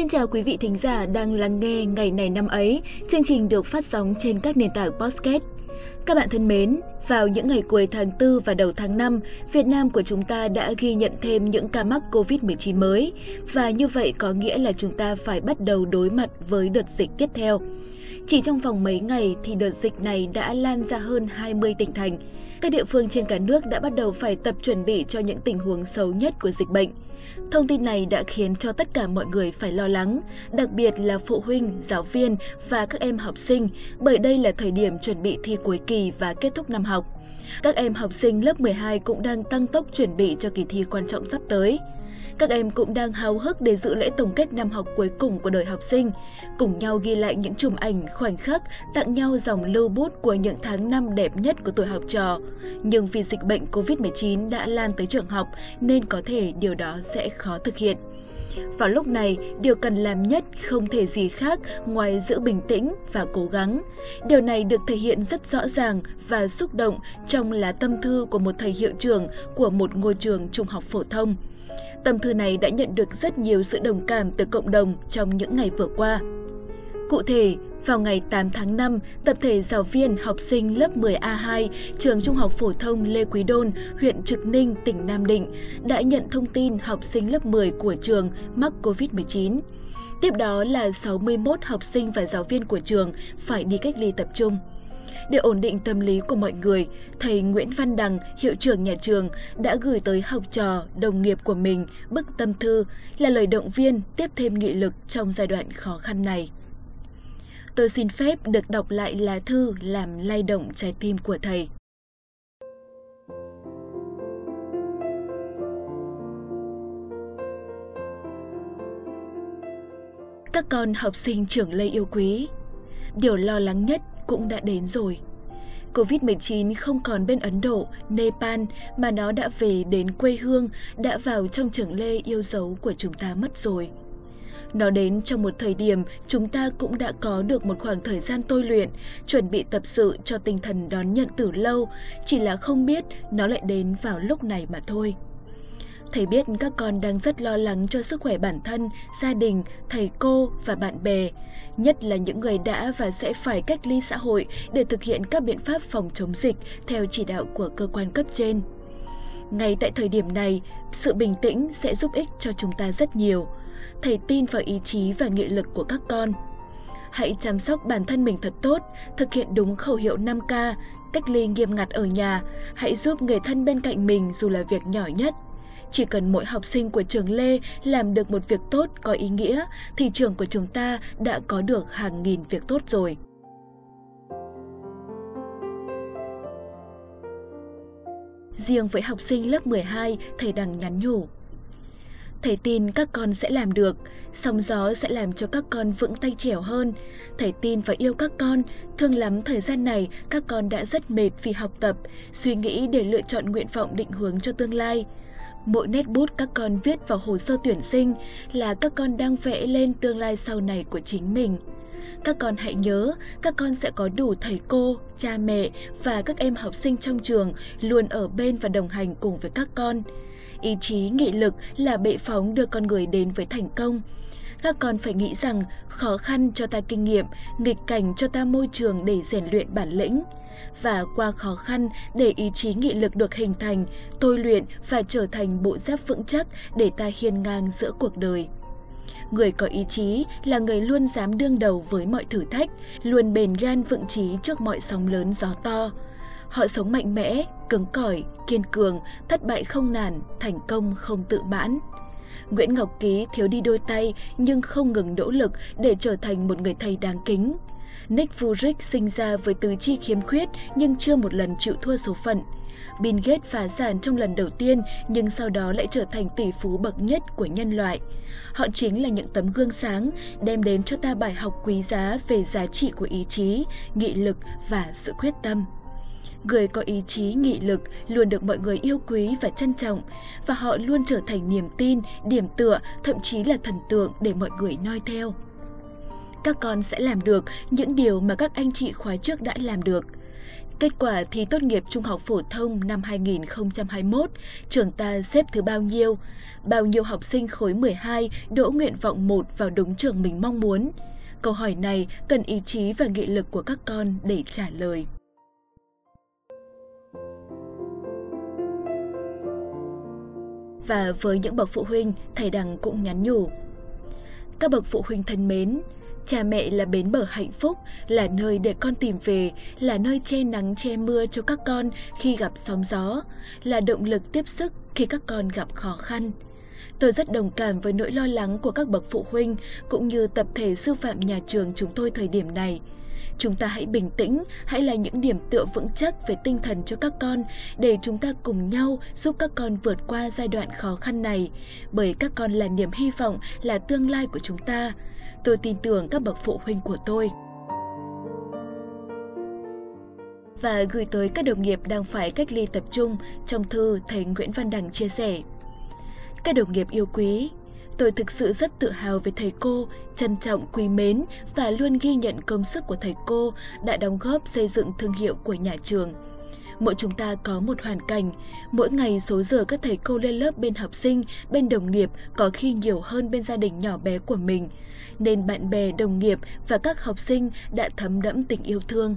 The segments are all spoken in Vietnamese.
Xin chào quý vị thính giả đang lắng nghe ngày này năm ấy. Chương trình được phát sóng trên các nền tảng podcast. Các bạn thân mến, vào những ngày cuối tháng 4 và đầu tháng 5, Việt Nam của chúng ta đã ghi nhận thêm những ca mắc COVID-19 mới và như vậy có nghĩa là chúng ta phải bắt đầu đối mặt với đợt dịch tiếp theo. Chỉ trong vòng mấy ngày thì đợt dịch này đã lan ra hơn 20 tỉnh thành. Các địa phương trên cả nước đã bắt đầu phải tập chuẩn bị cho những tình huống xấu nhất của dịch bệnh. Thông tin này đã khiến cho tất cả mọi người phải lo lắng, đặc biệt là phụ huynh, giáo viên và các em học sinh, bởi đây là thời điểm chuẩn bị thi cuối kỳ và kết thúc năm học. Các em học sinh lớp 12 cũng đang tăng tốc chuẩn bị cho kỳ thi quan trọng sắp tới. Các em cũng đang háo hức để dự lễ tổng kết năm học cuối cùng của đời học sinh, cùng nhau ghi lại những chùm ảnh khoảnh khắc, tặng nhau dòng lưu bút của những tháng năm đẹp nhất của tuổi học trò. Nhưng vì dịch bệnh COVID-19 đã lan tới trường học nên có thể điều đó sẽ khó thực hiện. Vào lúc này, điều cần làm nhất không thể gì khác ngoài giữ bình tĩnh và cố gắng. Điều này được thể hiện rất rõ ràng và xúc động trong lá tâm thư của một thầy hiệu trưởng của một ngôi trường trung học phổ thông. Tâm thư này đã nhận được rất nhiều sự đồng cảm từ cộng đồng trong những ngày vừa qua. Cụ thể, vào ngày 8 tháng 5, tập thể giáo viên học sinh lớp 10A2 trường Trung học phổ thông Lê Quý Đôn, huyện Trực Ninh, tỉnh Nam Định đã nhận thông tin học sinh lớp 10 của trường mắc COVID-19. Tiếp đó là 61 học sinh và giáo viên của trường phải đi cách ly tập trung. Để ổn định tâm lý của mọi người, thầy Nguyễn Văn Đằng, hiệu trưởng nhà trường, đã gửi tới học trò, đồng nghiệp của mình bức tâm thư là lời động viên tiếp thêm nghị lực trong giai đoạn khó khăn này. Tôi xin phép được đọc lại lá thư làm lay động trái tim của thầy. Các con học sinh trưởng lây yêu quý, điều lo lắng nhất cũng đã đến rồi. Covid-19 không còn bên Ấn Độ, Nepal mà nó đã về đến quê hương, đã vào trong trường lê yêu dấu của chúng ta mất rồi. Nó đến trong một thời điểm chúng ta cũng đã có được một khoảng thời gian tôi luyện, chuẩn bị tập sự cho tinh thần đón nhận từ lâu, chỉ là không biết nó lại đến vào lúc này mà thôi. Thầy biết các con đang rất lo lắng cho sức khỏe bản thân, gia đình, thầy cô và bạn bè, nhất là những người đã và sẽ phải cách ly xã hội để thực hiện các biện pháp phòng chống dịch theo chỉ đạo của cơ quan cấp trên. Ngay tại thời điểm này, sự bình tĩnh sẽ giúp ích cho chúng ta rất nhiều. Thầy tin vào ý chí và nghị lực của các con. Hãy chăm sóc bản thân mình thật tốt, thực hiện đúng khẩu hiệu 5K, cách ly nghiêm ngặt ở nhà, hãy giúp người thân bên cạnh mình dù là việc nhỏ nhất – chỉ cần mỗi học sinh của trường Lê làm được một việc tốt có ý nghĩa thì trường của chúng ta đã có được hàng nghìn việc tốt rồi. Riêng với học sinh lớp 12, thầy Đằng nhắn nhủ. Thầy tin các con sẽ làm được, sóng gió sẽ làm cho các con vững tay trẻo hơn. Thầy tin và yêu các con, thương lắm thời gian này các con đã rất mệt vì học tập, suy nghĩ để lựa chọn nguyện vọng định hướng cho tương lai. Mỗi nét bút các con viết vào hồ sơ tuyển sinh là các con đang vẽ lên tương lai sau này của chính mình. Các con hãy nhớ, các con sẽ có đủ thầy cô, cha mẹ và các em học sinh trong trường luôn ở bên và đồng hành cùng với các con. Ý chí, nghị lực là bệ phóng đưa con người đến với thành công. Các con phải nghĩ rằng khó khăn cho ta kinh nghiệm, nghịch cảnh cho ta môi trường để rèn luyện bản lĩnh và qua khó khăn để ý chí nghị lực được hình thành, tôi luyện và trở thành bộ giáp vững chắc để ta hiên ngang giữa cuộc đời. Người có ý chí là người luôn dám đương đầu với mọi thử thách, luôn bền gan vững chí trước mọi sóng lớn gió to. Họ sống mạnh mẽ, cứng cỏi, kiên cường, thất bại không nản, thành công không tự mãn. Nguyễn Ngọc Ký thiếu đi đôi tay nhưng không ngừng nỗ lực để trở thành một người thầy đáng kính. Nick Vujicic sinh ra với tứ chi khiếm khuyết nhưng chưa một lần chịu thua số phận. Bill Gates phá sản trong lần đầu tiên nhưng sau đó lại trở thành tỷ phú bậc nhất của nhân loại. Họ chính là những tấm gương sáng đem đến cho ta bài học quý giá về giá trị của ý chí, nghị lực và sự quyết tâm. Người có ý chí nghị lực luôn được mọi người yêu quý và trân trọng và họ luôn trở thành niềm tin, điểm tựa, thậm chí là thần tượng để mọi người noi theo các con sẽ làm được những điều mà các anh chị khóa trước đã làm được. Kết quả thi tốt nghiệp trung học phổ thông năm 2021, trường ta xếp thứ bao nhiêu? Bao nhiêu học sinh khối 12 đỗ nguyện vọng 1 vào đúng trường mình mong muốn? Câu hỏi này cần ý chí và nghị lực của các con để trả lời. Và với những bậc phụ huynh, thầy Đằng cũng nhắn nhủ. Các bậc phụ huynh thân mến, Cha mẹ là bến bờ hạnh phúc, là nơi để con tìm về, là nơi che nắng che mưa cho các con khi gặp sóng gió, là động lực tiếp sức khi các con gặp khó khăn. Tôi rất đồng cảm với nỗi lo lắng của các bậc phụ huynh cũng như tập thể sư phạm nhà trường chúng tôi thời điểm này. Chúng ta hãy bình tĩnh, hãy là những điểm tựa vững chắc về tinh thần cho các con để chúng ta cùng nhau giúp các con vượt qua giai đoạn khó khăn này. Bởi các con là niềm hy vọng, là tương lai của chúng ta. Tôi tin tưởng các bậc phụ huynh của tôi. Và gửi tới các đồng nghiệp đang phải cách ly tập trung, trong thư thầy Nguyễn Văn Đằng chia sẻ. Các đồng nghiệp yêu quý, tôi thực sự rất tự hào về thầy cô, trân trọng quý mến và luôn ghi nhận công sức của thầy cô đã đóng góp xây dựng thương hiệu của nhà trường. Mỗi chúng ta có một hoàn cảnh, mỗi ngày số giờ các thầy cô lên lớp bên học sinh, bên đồng nghiệp có khi nhiều hơn bên gia đình nhỏ bé của mình – nên bạn bè, đồng nghiệp và các học sinh đã thấm đẫm tình yêu thương.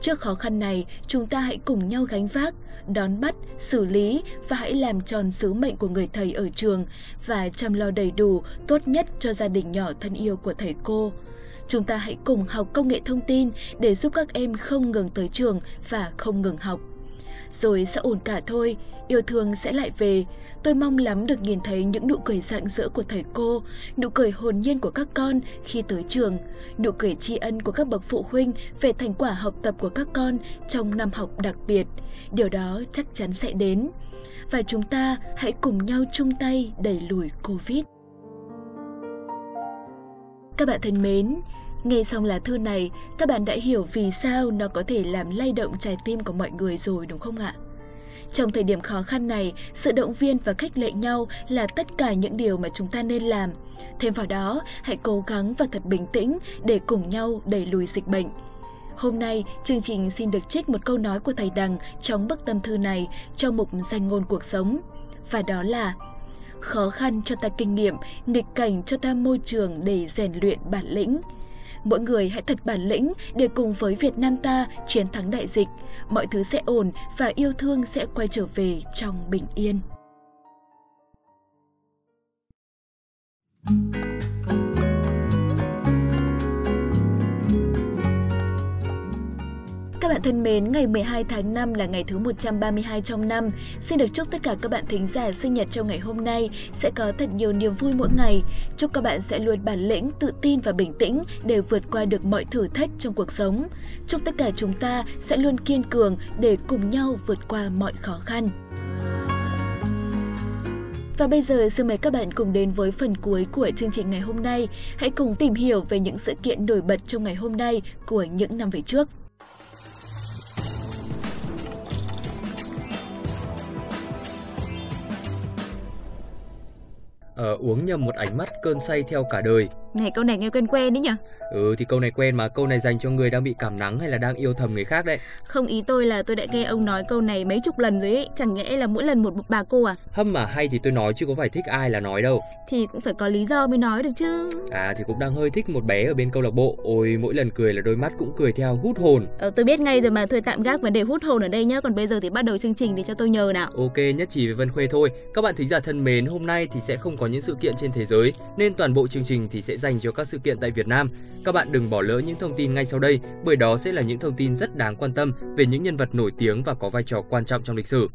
Trước khó khăn này, chúng ta hãy cùng nhau gánh vác, đón bắt, xử lý và hãy làm tròn sứ mệnh của người thầy ở trường và chăm lo đầy đủ, tốt nhất cho gia đình nhỏ thân yêu của thầy cô. Chúng ta hãy cùng học công nghệ thông tin để giúp các em không ngừng tới trường và không ngừng học. Rồi sẽ ổn cả thôi, yêu thương sẽ lại về, Tôi mong lắm được nhìn thấy những nụ cười rạng rỡ của thầy cô, nụ cười hồn nhiên của các con khi tới trường, nụ cười tri ân của các bậc phụ huynh về thành quả học tập của các con trong năm học đặc biệt. Điều đó chắc chắn sẽ đến. Và chúng ta hãy cùng nhau chung tay đẩy lùi Covid. Các bạn thân mến, Nghe xong lá thư này, các bạn đã hiểu vì sao nó có thể làm lay động trái tim của mọi người rồi đúng không ạ? Trong thời điểm khó khăn này, sự động viên và khích lệ nhau là tất cả những điều mà chúng ta nên làm. Thêm vào đó, hãy cố gắng và thật bình tĩnh để cùng nhau đẩy lùi dịch bệnh. Hôm nay, chương trình xin được trích một câu nói của thầy Đằng trong bức tâm thư này trong mục danh ngôn cuộc sống. Và đó là Khó khăn cho ta kinh nghiệm, nghịch cảnh cho ta môi trường để rèn luyện bản lĩnh. Mỗi người hãy thật bản lĩnh để cùng với Việt Nam ta chiến thắng đại dịch. Mọi thứ sẽ ổn và yêu thương sẽ quay trở về trong bình yên. Thank you thân mến, ngày 12 tháng 5 là ngày thứ 132 trong năm. Xin được chúc tất cả các bạn thính giả sinh nhật trong ngày hôm nay sẽ có thật nhiều niềm vui mỗi ngày. Chúc các bạn sẽ luôn bản lĩnh, tự tin và bình tĩnh để vượt qua được mọi thử thách trong cuộc sống. Chúc tất cả chúng ta sẽ luôn kiên cường để cùng nhau vượt qua mọi khó khăn. Và bây giờ xin mời các bạn cùng đến với phần cuối của chương trình ngày hôm nay. Hãy cùng tìm hiểu về những sự kiện nổi bật trong ngày hôm nay của những năm về trước. Uh, uống nhầm một ánh mắt cơn say theo cả đời. Này câu này nghe quen quen đấy nhỉ? Ừ thì câu này quen mà câu này dành cho người đang bị cảm nắng hay là đang yêu thầm người khác đấy. Không ý tôi là tôi đã nghe ông nói câu này mấy chục lần rồi ấy, chẳng nhẽ là mỗi lần một bà cô à? Hâm mà hay thì tôi nói chứ có phải thích ai là nói đâu. Thì cũng phải có lý do mới nói được chứ. À thì cũng đang hơi thích một bé ở bên câu lạc bộ. Ôi mỗi lần cười là đôi mắt cũng cười theo hút hồn. Ờ tôi biết ngay rồi mà thôi tạm gác vấn đề hút hồn ở đây nhá, còn bây giờ thì bắt đầu chương trình để cho tôi nhờ nào. Ok nhất chỉ với Vân Khuê thôi. Các bạn thính giả thân mến, hôm nay thì sẽ không có những sự kiện trên thế giới nên toàn bộ chương trình thì sẽ dành cho các sự kiện tại Việt Nam. Các bạn đừng bỏ lỡ những thông tin ngay sau đây bởi đó sẽ là những thông tin rất đáng quan tâm về những nhân vật nổi tiếng và có vai trò quan trọng trong lịch sử.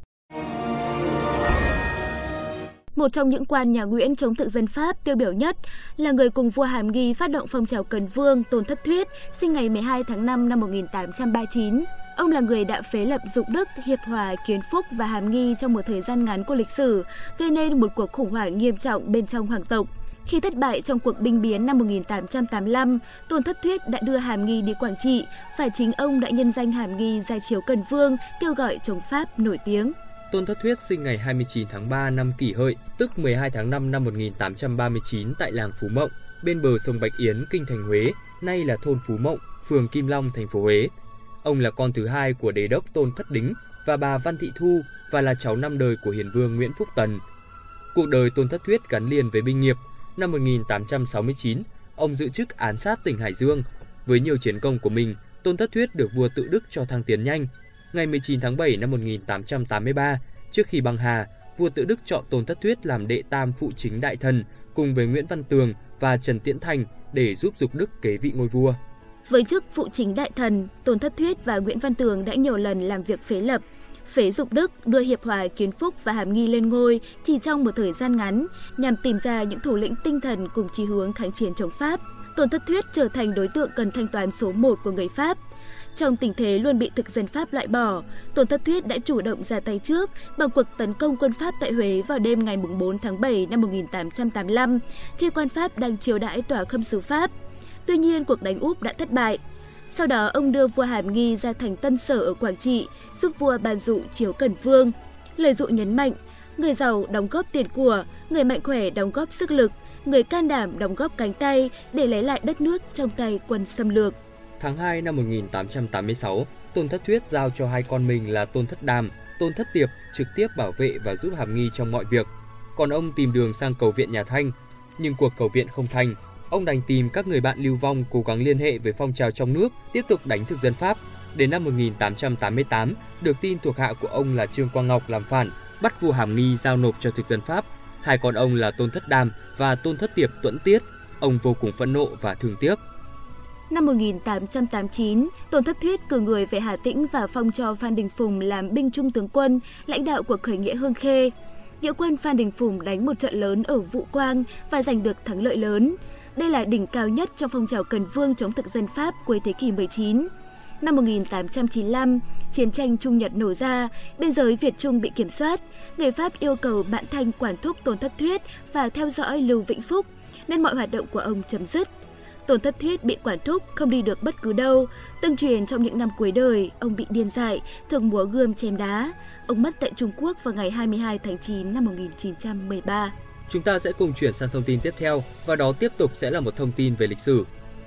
Một trong những quan nhà Nguyễn chống thực dân Pháp tiêu biểu nhất là người cùng vua Hàm Nghi phát động phong trào Cần Vương Tôn Thất Thuyết, sinh ngày 12 tháng 5 năm 1839. Ông là người đã phế lập Dục Đức, Hiệp Hòa, Kiến Phúc và Hàm Nghi trong một thời gian ngắn của lịch sử, gây nên một cuộc khủng hoảng nghiêm trọng bên trong hoàng tộc. Khi thất bại trong cuộc binh biến năm 1885, Tôn Thất Thuyết đã đưa Hàm Nghi đi Quảng Trị, phải chính ông đã nhân danh Hàm Nghi ra chiếu Cần Vương, kêu gọi chống Pháp nổi tiếng. Tôn Thất Thuyết sinh ngày 29 tháng 3 năm Kỷ Hợi, tức 12 tháng 5 năm 1839 tại làng Phú Mộng, bên bờ sông Bạch Yến, kinh thành Huế, nay là thôn Phú Mộng, phường Kim Long, thành phố Huế. Ông là con thứ hai của đế đốc Tôn Thất Đính và bà Văn Thị Thu và là cháu năm đời của hiền vương Nguyễn Phúc Tần. Cuộc đời Tôn Thất Thuyết gắn liền với binh nghiệp. Năm 1869, ông giữ chức án sát tỉnh Hải Dương. Với nhiều chiến công của mình, Tôn Thất Thuyết được vua tự Đức cho thăng tiến nhanh. Ngày 19 tháng 7 năm 1883, trước khi băng hà, vua tự Đức chọn Tôn Thất Thuyết làm đệ tam phụ chính đại thần cùng với Nguyễn Văn Tường và Trần Tiễn Thành để giúp Dục Đức kế vị ngôi vua. Với chức phụ chính đại thần, Tôn Thất Thuyết và Nguyễn Văn Tường đã nhiều lần làm việc phế lập, phế Dục Đức đưa Hiệp Hòa, Kiến Phúc và Hàm Nghi lên ngôi chỉ trong một thời gian ngắn nhằm tìm ra những thủ lĩnh tinh thần cùng chí hướng kháng chiến chống Pháp. Tôn Thất Thuyết trở thành đối tượng cần thanh toán số 1 của người Pháp. Trong tình thế luôn bị thực dân Pháp loại bỏ, Tôn Thất Thuyết đã chủ động ra tay trước bằng cuộc tấn công quân Pháp tại Huế vào đêm ngày 4 tháng 7 năm 1885, khi quan Pháp đang chiêu đãi tòa khâm sứ Pháp. Tuy nhiên, cuộc đánh úp đã thất bại. Sau đó, ông đưa vua Hàm Nghi ra thành Tân Sở ở Quảng Trị, giúp vua ban dụ chiếu Cần Vương. Lời dụ nhấn mạnh, người giàu đóng góp tiền của, người mạnh khỏe đóng góp sức lực, người can đảm đóng góp cánh tay để lấy lại đất nước trong tay quân xâm lược. Tháng 2 năm 1886, Tôn Thất Thuyết giao cho hai con mình là Tôn Thất Đàm, Tôn Thất Tiệp trực tiếp bảo vệ và giúp Hàm Nghi trong mọi việc. Còn ông tìm đường sang cầu viện nhà Thanh, nhưng cuộc cầu viện không thành. Ông đành tìm các người bạn lưu vong cố gắng liên hệ với phong trào trong nước, tiếp tục đánh thực dân Pháp. Đến năm 1888, được tin thuộc hạ của ông là Trương Quang Ngọc làm phản, bắt vua Hàm Nghi giao nộp cho thực dân Pháp. Hai con ông là Tôn Thất Đàm và Tôn Thất Tiệp tuẫn tiết. Ông vô cùng phẫn nộ và thương tiếc. Năm 1889, Tôn Thất Thuyết cử người về Hà Tĩnh và phong cho Phan Đình Phùng làm binh trung tướng quân, lãnh đạo của khởi nghĩa Hương Khê. Nghĩa quân Phan Đình Phùng đánh một trận lớn ở Vũ Quang và giành được thắng lợi lớn. Đây là đỉnh cao nhất trong phong trào Cần Vương chống thực dân Pháp cuối thế kỷ 19. Năm 1895, chiến tranh Trung Nhật nổ ra, biên giới Việt Trung bị kiểm soát. Người Pháp yêu cầu bạn Thanh quản thúc Tôn Thất Thuyết và theo dõi Lưu Vĩnh Phúc, nên mọi hoạt động của ông chấm dứt. Tôn Thất Thuyết bị quản thúc, không đi được bất cứ đâu. Tương truyền trong những năm cuối đời, ông bị điên dại, thường múa gươm chém đá. Ông mất tại Trung Quốc vào ngày 22 tháng 9 năm 1913. Chúng ta sẽ cùng chuyển sang thông tin tiếp theo và đó tiếp tục sẽ là một thông tin về lịch sử.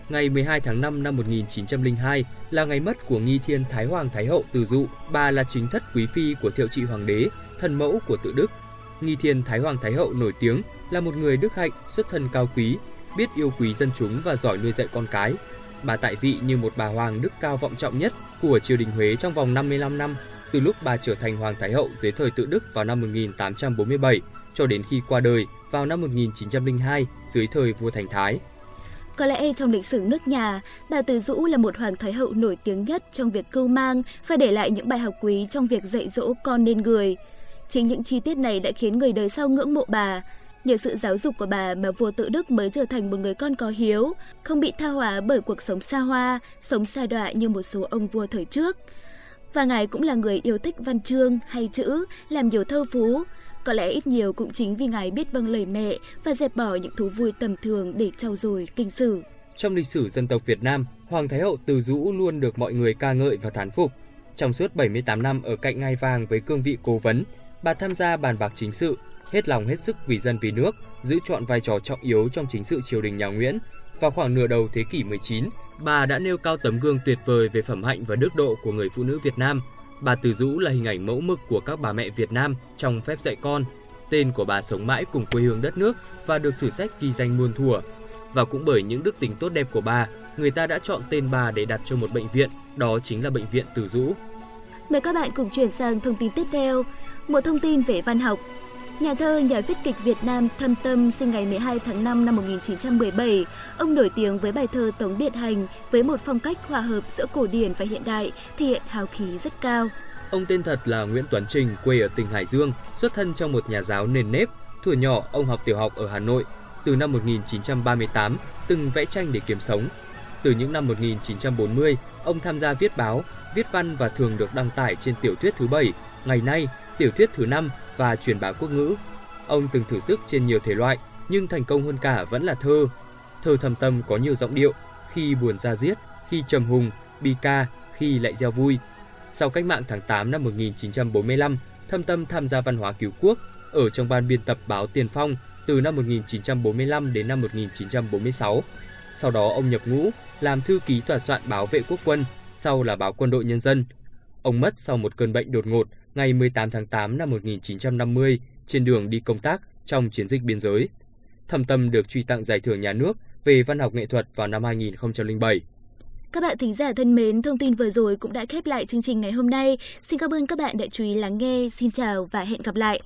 Ngày 12 tháng 5 năm 1902 là ngày mất của nghi thiên Thái Hoàng Thái Hậu Từ Dụ. Bà là chính thất quý phi của Thiệu Trị Hoàng đế, thần mẫu của tự Đức. Nghi thiên Thái Hoàng Thái Hậu nổi tiếng là một người đức hạnh, xuất thân cao quý, biết yêu quý dân chúng và giỏi nuôi dạy con cái. Bà tại vị như một bà hoàng đức cao vọng trọng nhất của triều đình Huế trong vòng 55 năm, từ lúc bà trở thành Hoàng Thái Hậu dưới thời tự Đức vào năm 1847 cho đến khi qua đời vào năm 1902 dưới thời vua Thành Thái. Có lẽ trong lịch sử nước nhà, bà Từ Dũ là một hoàng thái hậu nổi tiếng nhất trong việc cưu mang và để lại những bài học quý trong việc dạy dỗ con nên người. Chính những chi tiết này đã khiến người đời sau ngưỡng mộ bà. Nhờ sự giáo dục của bà mà vua tự Đức mới trở thành một người con có hiếu, không bị tha hóa bởi cuộc sống xa hoa, sống xa đọa như một số ông vua thời trước. Và ngài cũng là người yêu thích văn chương, hay chữ, làm nhiều thơ phú, có lẽ ít nhiều cũng chính vì ngài biết vâng lời mẹ và dẹp bỏ những thú vui tầm thường để trau dồi kinh sử. Trong lịch sử dân tộc Việt Nam, Hoàng Thái Hậu Từ Dũ luôn được mọi người ca ngợi và thán phục. Trong suốt 78 năm ở cạnh ngai vàng với cương vị cố vấn, bà tham gia bàn bạc chính sự, hết lòng hết sức vì dân vì nước, giữ chọn vai trò trọng yếu trong chính sự triều đình nhà Nguyễn. Vào khoảng nửa đầu thế kỷ 19, bà đã nêu cao tấm gương tuyệt vời về phẩm hạnh và đức độ của người phụ nữ Việt Nam – Bà Từ Dũ là hình ảnh mẫu mực của các bà mẹ Việt Nam trong phép dạy con. Tên của bà sống mãi cùng quê hương đất nước và được sử sách ghi danh muôn thuở. Và cũng bởi những đức tính tốt đẹp của bà, người ta đã chọn tên bà để đặt cho một bệnh viện, đó chính là bệnh viện Từ Dũ. Mời các bạn cùng chuyển sang thông tin tiếp theo, một thông tin về văn học. Nhà thơ, nhà viết kịch Việt Nam Thâm Tâm sinh ngày 12 tháng 5 năm 1917. Ông nổi tiếng với bài thơ Tống Biệt Hành với một phong cách hòa hợp giữa cổ điển và hiện đại, thể hiện hào khí rất cao. Ông tên thật là Nguyễn Tuấn Trình, quê ở tỉnh Hải Dương, xuất thân trong một nhà giáo nền nếp. Thuở nhỏ, ông học tiểu học ở Hà Nội. Từ năm 1938, từng vẽ tranh để kiếm sống. Từ những năm 1940, ông tham gia viết báo, viết văn và thường được đăng tải trên tiểu thuyết thứ bảy, ngày nay tiểu thuyết thứ năm và truyền bá quốc ngữ. Ông từng thử sức trên nhiều thể loại, nhưng thành công hơn cả vẫn là thơ. Thơ thầm tâm có nhiều giọng điệu, khi buồn ra diết, khi trầm hùng, bi ca, khi lại gieo vui. Sau cách mạng tháng 8 năm 1945, Thâm Tâm tham gia văn hóa cứu quốc ở trong ban biên tập báo Tiền Phong từ năm 1945 đến năm 1946. Sau đó ông nhập ngũ làm thư ký tòa soạn báo vệ quốc quân, sau là báo Quân đội Nhân dân. Ông mất sau một cơn bệnh đột ngột ngày 18 tháng 8 năm 1950 trên đường đi công tác trong chiến dịch biên giới. Thẩm Tâm được truy tặng giải thưởng nhà nước về văn học nghệ thuật vào năm 2007. Các bạn thính giả thân mến, thông tin vừa rồi cũng đã khép lại chương trình ngày hôm nay. Xin cảm ơn các bạn đã chú ý lắng nghe. Xin chào và hẹn gặp lại.